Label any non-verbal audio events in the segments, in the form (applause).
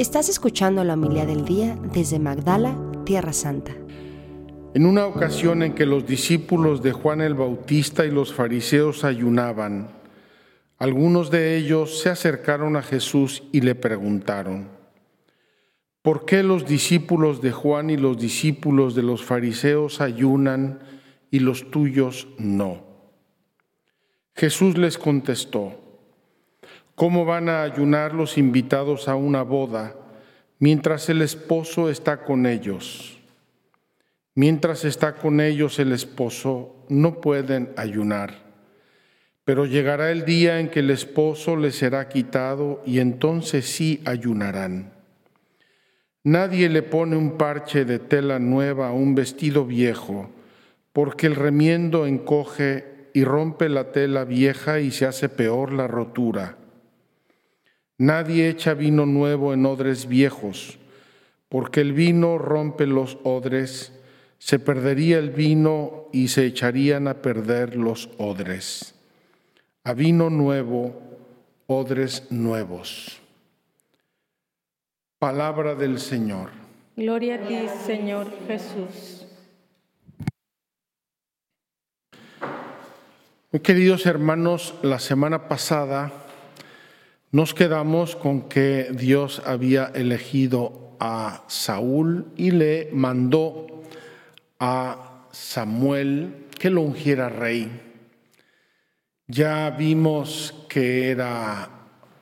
Estás escuchando la humildad del día desde Magdala, Tierra Santa. En una ocasión en que los discípulos de Juan el Bautista y los fariseos ayunaban, algunos de ellos se acercaron a Jesús y le preguntaron, ¿por qué los discípulos de Juan y los discípulos de los fariseos ayunan y los tuyos no? Jesús les contestó, ¿cómo van a ayunar los invitados a una boda mientras el esposo está con ellos? Mientras está con ellos el esposo, no pueden ayunar. Pero llegará el día en que el esposo les será quitado y entonces sí ayunarán. Nadie le pone un parche de tela nueva a un vestido viejo, porque el remiendo encoge y rompe la tela vieja y se hace peor la rotura. Nadie echa vino nuevo en odres viejos, porque el vino rompe los odres se perdería el vino y se echarían a perder los odres. A vino nuevo, odres nuevos. Palabra del Señor. Gloria a ti, Señor Jesús. Muy queridos hermanos, la semana pasada nos quedamos con que Dios había elegido a Saúl y le mandó a Samuel que lo ungiera rey. Ya vimos que era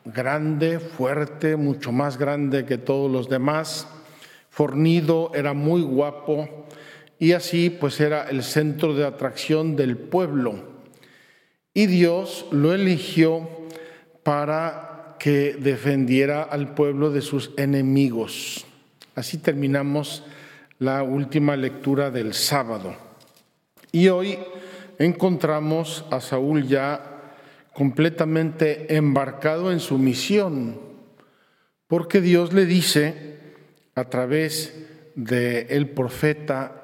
grande, fuerte, mucho más grande que todos los demás, fornido, era muy guapo y así pues era el centro de atracción del pueblo. Y Dios lo eligió para que defendiera al pueblo de sus enemigos. Así terminamos la última lectura del sábado. Y hoy encontramos a Saúl ya completamente embarcado en su misión, porque Dios le dice a través del el profeta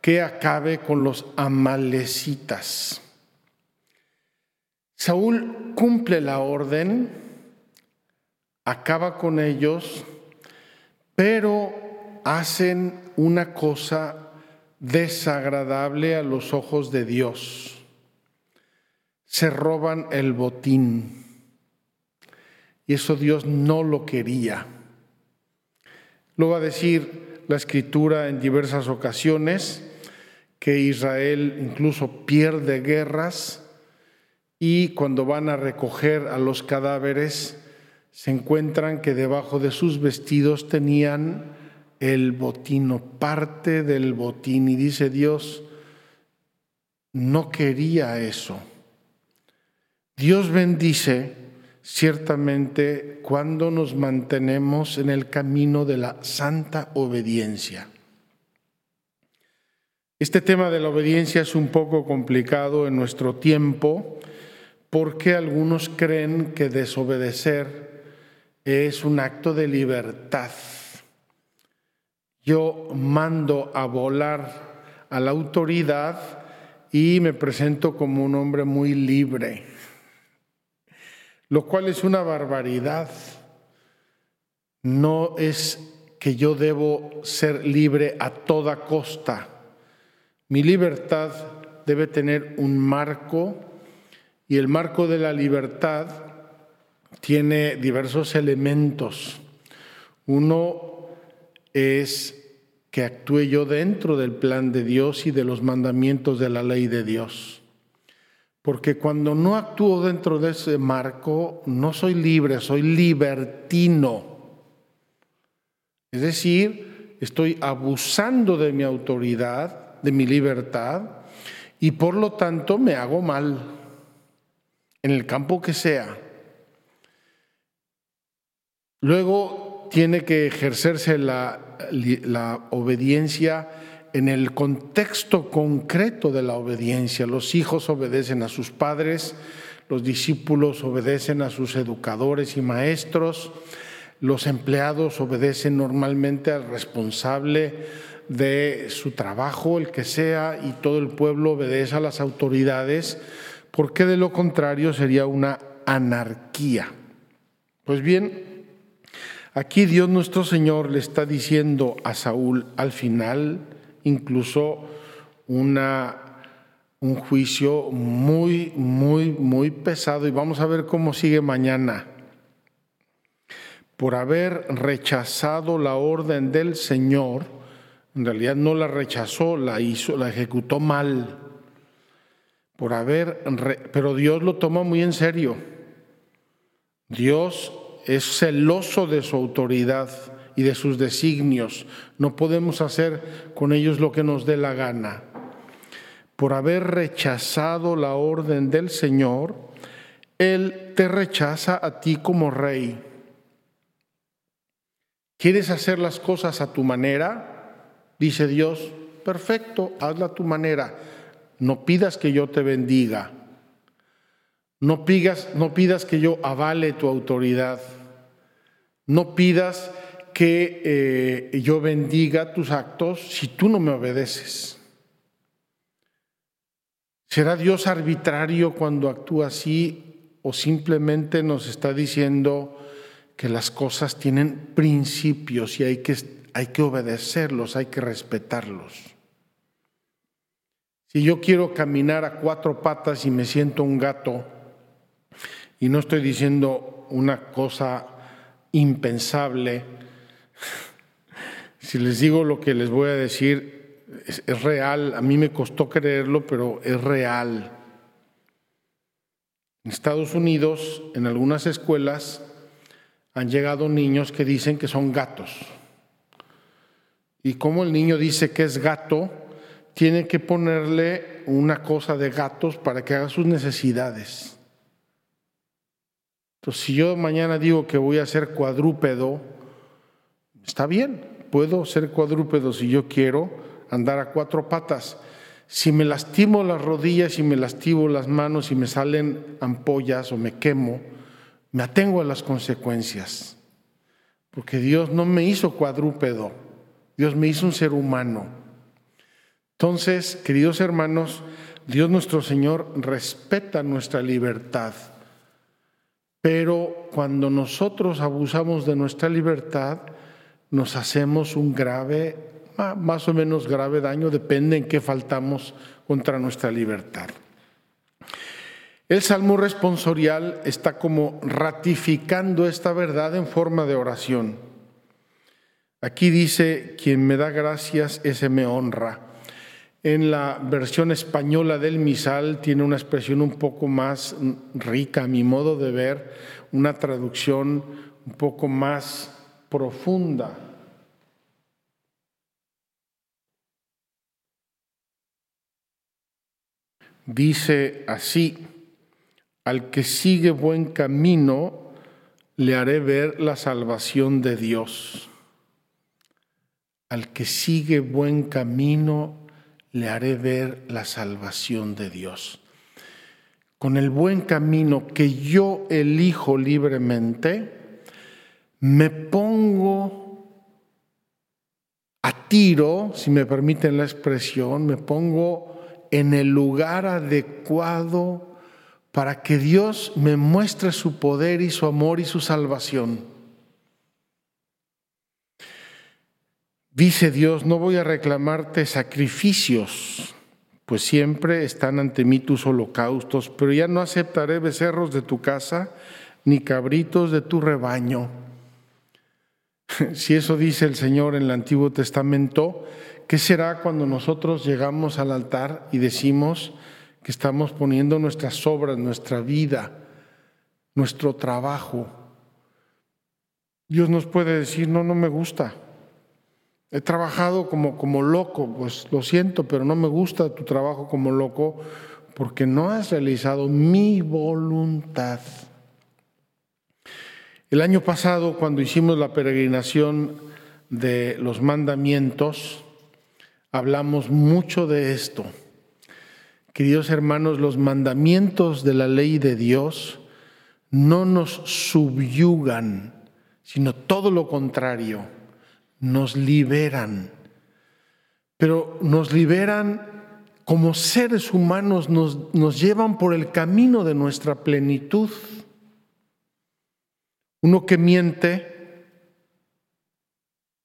que acabe con los amalecitas. Saúl cumple la orden, acaba con ellos, pero hacen una cosa desagradable a los ojos de Dios. Se roban el botín. Y eso Dios no lo quería. Lo va a decir la escritura en diversas ocasiones, que Israel incluso pierde guerras y cuando van a recoger a los cadáveres se encuentran que debajo de sus vestidos tenían el botín parte del botín. Y dice Dios, no quería eso. Dios bendice ciertamente cuando nos mantenemos en el camino de la santa obediencia. Este tema de la obediencia es un poco complicado en nuestro tiempo porque algunos creen que desobedecer es un acto de libertad yo mando a volar a la autoridad y me presento como un hombre muy libre, lo cual es una barbaridad. No es que yo debo ser libre a toda costa. Mi libertad debe tener un marco y el marco de la libertad tiene diversos elementos. Uno es que actúe yo dentro del plan de Dios y de los mandamientos de la ley de Dios. Porque cuando no actúo dentro de ese marco, no soy libre, soy libertino. Es decir, estoy abusando de mi autoridad, de mi libertad, y por lo tanto me hago mal, en el campo que sea. Luego tiene que ejercerse la, obediencia en el contexto concreto de la obediencia. Los hijos obedecen a sus padres, los discípulos obedecen a sus educadores y maestros, los empleados obedecen normalmente al responsable de su trabajo, el que sea, y todo el pueblo obedece a las autoridades, porque de lo contrario sería una anarquía. Pues bien, Aquí Dios nuestro Señor le está diciendo a Saúl al final incluso una, un juicio muy, muy, muy pesado y vamos a ver cómo sigue mañana. Por haber rechazado la orden del Señor, en realidad no la rechazó, la hizo, la ejecutó mal. Por haber, pero Dios lo toma muy en serio. Dios es celoso de su autoridad y de sus designios. No podemos hacer con ellos lo que nos dé la gana. Por haber rechazado la orden del Señor, Él te rechaza a ti como rey. ¿Quieres hacer las cosas a tu manera? Dice Dios, perfecto, hazla a tu manera. No pidas que yo te bendiga. No pidas, no pidas que yo avale tu autoridad. No pidas que eh, yo bendiga tus actos si tú no me obedeces. ¿Será Dios arbitrario cuando actúa así o simplemente nos está diciendo que las cosas tienen principios y hay que, hay que obedecerlos, hay que respetarlos? Si yo quiero caminar a cuatro patas y me siento un gato, y no estoy diciendo una cosa impensable. Si les digo lo que les voy a decir, es, real, a mí me costó creerlo, pero es real. En Estados Unidos, en algunas escuelas, han llegado niños que dicen que son gatos. Y como el niño dice que es gato, tiene que ponerle una cosa de gatos para que haga sus necesidades. Entonces, si yo mañana digo que voy a ser cuadrúpedo, está bien, puedo ser cuadrúpedo si yo quiero andar a cuatro patas. Si me lastimo las rodillas y me lastimo las manos y me salen ampollas o me quemo, me atengo a las consecuencias. Porque Dios no me hizo cuadrúpedo, Dios me hizo un ser humano. Entonces, queridos hermanos, Dios nuestro Señor respeta nuestra libertad. Pero cuando nosotros abusamos de nuestra libertad, nos hacemos un grave, más o menos grave daño, depende en qué faltamos contra nuestra libertad. El Salmo responsorial está como ratificando esta verdad en forma de oración. Aquí dice, quien me da gracias, ese me honra. En la versión española del misal tiene una expresión un poco más rica, a mi modo de ver, una traducción un poco más profunda. Dice así, al que sigue buen camino, le haré ver la salvación de Dios. Al que sigue buen camino, le haré ver la salvación de Dios. Con el buen camino que yo elijo libremente, me pongo a tiro, si me permiten la expresión, me pongo en el lugar adecuado para que Dios me muestre su poder y su amor y su salvación. Dice Dios, no voy a reclamarte sacrificios, pues siempre están ante mí tus holocaustos, pero ya no aceptaré becerros de tu casa, ni cabritos de tu rebaño. (laughs) Si eso dice el Señor en el Antiguo Testamento, ¿qué será cuando nosotros llegamos al altar y decimos que estamos poniendo nuestras obras, nuestra vida, nuestro trabajo? Dios nos puede decir, no, no me gusta. He trabajado como, como loco, pues lo siento, pero no me gusta tu trabajo como loco porque no has realizado mi voluntad. El año pasado, cuando hicimos la peregrinación de los mandamientos, hablamos mucho de esto. Queridos hermanos, los mandamientos de la ley de Dios no nos subyugan, sino todo lo contrario nos liberan, pero nos liberan como seres humanos, nos, nos llevan por el camino de nuestra plenitud. Uno que miente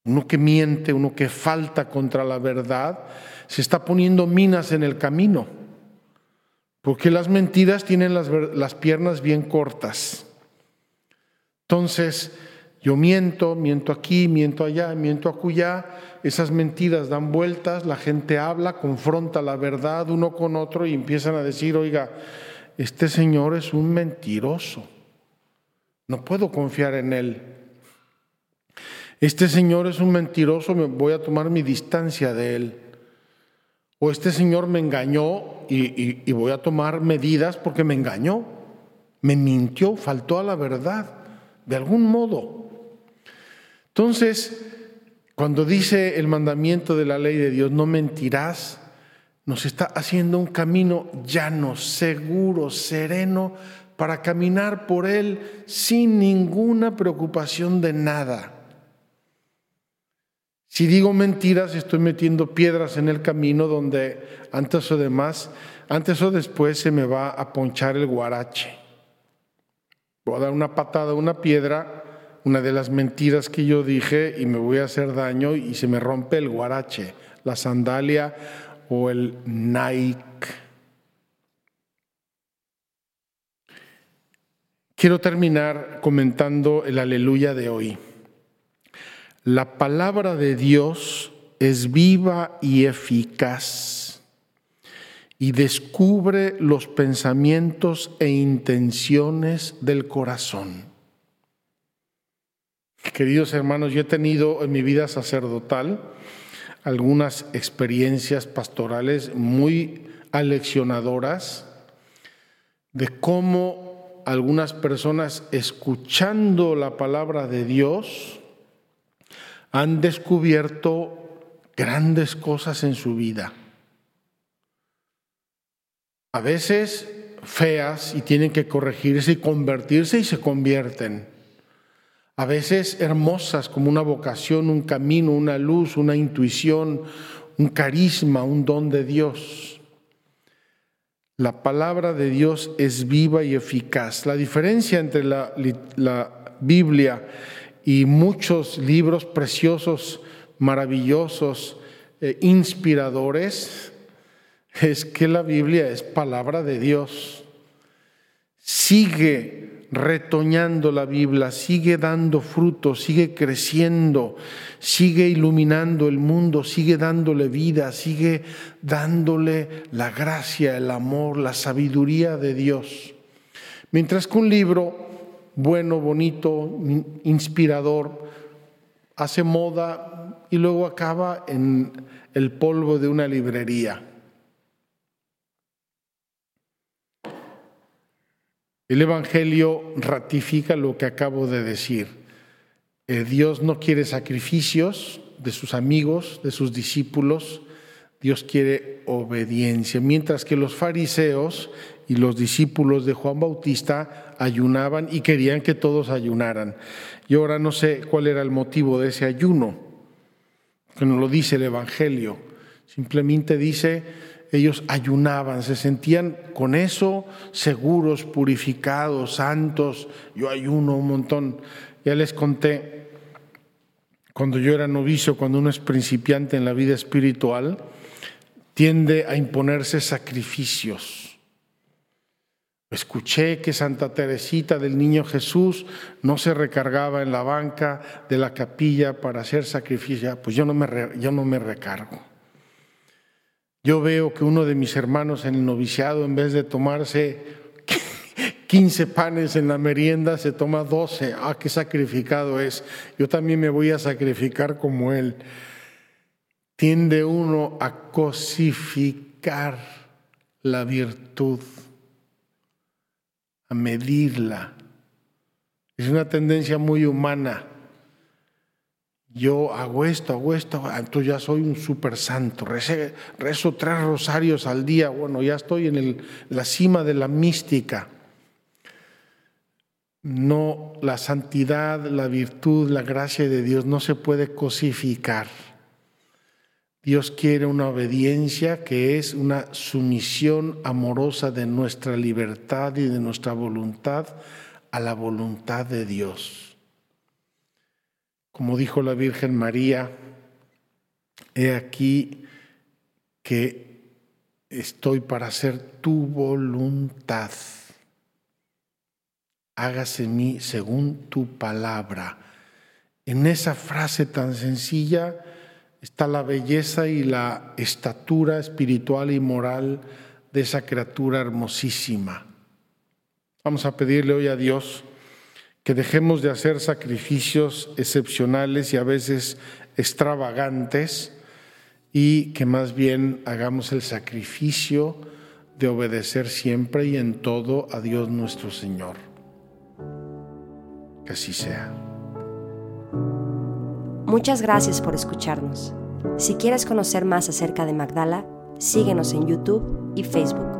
uno que miente, uno que falta contra la verdad, se está poniendo minas en el camino, porque las mentiras tienen las, las piernas bien cortas. Entonces, yo miento, miento aquí, miento allá, miento acullá, esas mentiras dan vueltas, la gente habla, confronta la verdad uno con otro y empiezan a decir, oiga, este señor es un mentiroso, no puedo confiar en él. Este señor es un mentiroso, me voy a tomar mi distancia de él. O este señor me engañó y, y voy a tomar medidas porque me engañó, me mintió, faltó a la verdad, de algún modo. Entonces, cuando dice el mandamiento de la ley de Dios, no mentirás, nos está haciendo un camino llano, seguro, sereno, para caminar por él sin ninguna preocupación de nada. Si digo mentiras, estoy metiendo piedras en el camino donde antes o demás, antes o después se me va a ponchar el guarache. Voy a dar una patada a una piedra una de las mentiras que yo dije y me voy a hacer daño y se me rompe el guarache, la sandalia o el Nike. Quiero terminar comentando el aleluya de hoy. La palabra de Dios es viva y eficaz y descubre los pensamientos e intenciones del corazón. Queridos hermanos, yo he tenido en mi vida sacerdotal algunas experiencias pastorales muy aleccionadoras de cómo algunas personas escuchando la palabra de Dios han descubierto grandes cosas en su vida. A veces feas y tienen que corregirse y convertirse y se convierten a veces hermosas como una vocación, un camino, una luz, una intuición, un carisma, un don de Dios. La palabra de Dios es viva y eficaz. La diferencia entre la, Biblia y muchos libros preciosos, maravillosos, eh, inspiradores, es que la Biblia es palabra de Dios. Sigue retoñando la Biblia, sigue dando fruto, sigue creciendo, sigue iluminando el mundo, sigue dándole vida, sigue dándole la gracia, el amor, la sabiduría de Dios. Mientras que un libro bueno, bonito, inspirador, hace moda y luego acaba en el polvo de una librería. El Evangelio ratifica lo que acabo de decir. Eh, Dios no quiere sacrificios de sus amigos, de sus discípulos. Dios quiere obediencia. Mientras que los fariseos y los discípulos de Juan Bautista ayunaban y querían que todos ayunaran. Y ahora no sé cuál era el motivo de ese ayuno, que no lo dice el Evangelio. Simplemente dice, ellos ayunaban, se sentían con eso seguros, purificados, santos. Yo ayuno un montón. Ya les conté, cuando yo era novicio, cuando uno es principiante en la vida espiritual, tiende a imponerse sacrificios. Escuché que Santa Teresita del Niño Jesús no se recargaba en la banca de la capilla para hacer sacrificio. Pues yo no me, yo no me recargo. Yo veo que uno de mis hermanos en el noviciado, en vez de tomarse (laughs) 15 panes en la merienda, se toma 12. Ah, qué sacrificado es. Yo también me voy a sacrificar como él. Tiende uno a cosificar la virtud, a medirla. Es una tendencia muy humana yo hago esto, hago esto, entonces ya soy un super santo, rezo, tres rosarios al día, bueno, ya estoy en la cima de la mística. No, la santidad, la virtud, la gracia de Dios no se puede cosificar. Dios quiere una obediencia que es una sumisión amorosa de nuestra libertad y de nuestra voluntad a la voluntad de Dios. Como dijo la Virgen María, he aquí que estoy para hacer tu voluntad. Hágase mí según tu palabra. En esa frase tan sencilla está la belleza y la estatura espiritual y moral de esa criatura hermosísima. Vamos a pedirle hoy a Dios que dejemos de hacer sacrificios excepcionales y a veces extravagantes y que más bien hagamos el sacrificio de obedecer siempre y en todo a Dios nuestro Señor. Que así sea. Muchas gracias por escucharnos. Si quieres conocer más acerca de Magdala, síguenos en YouTube y Facebook.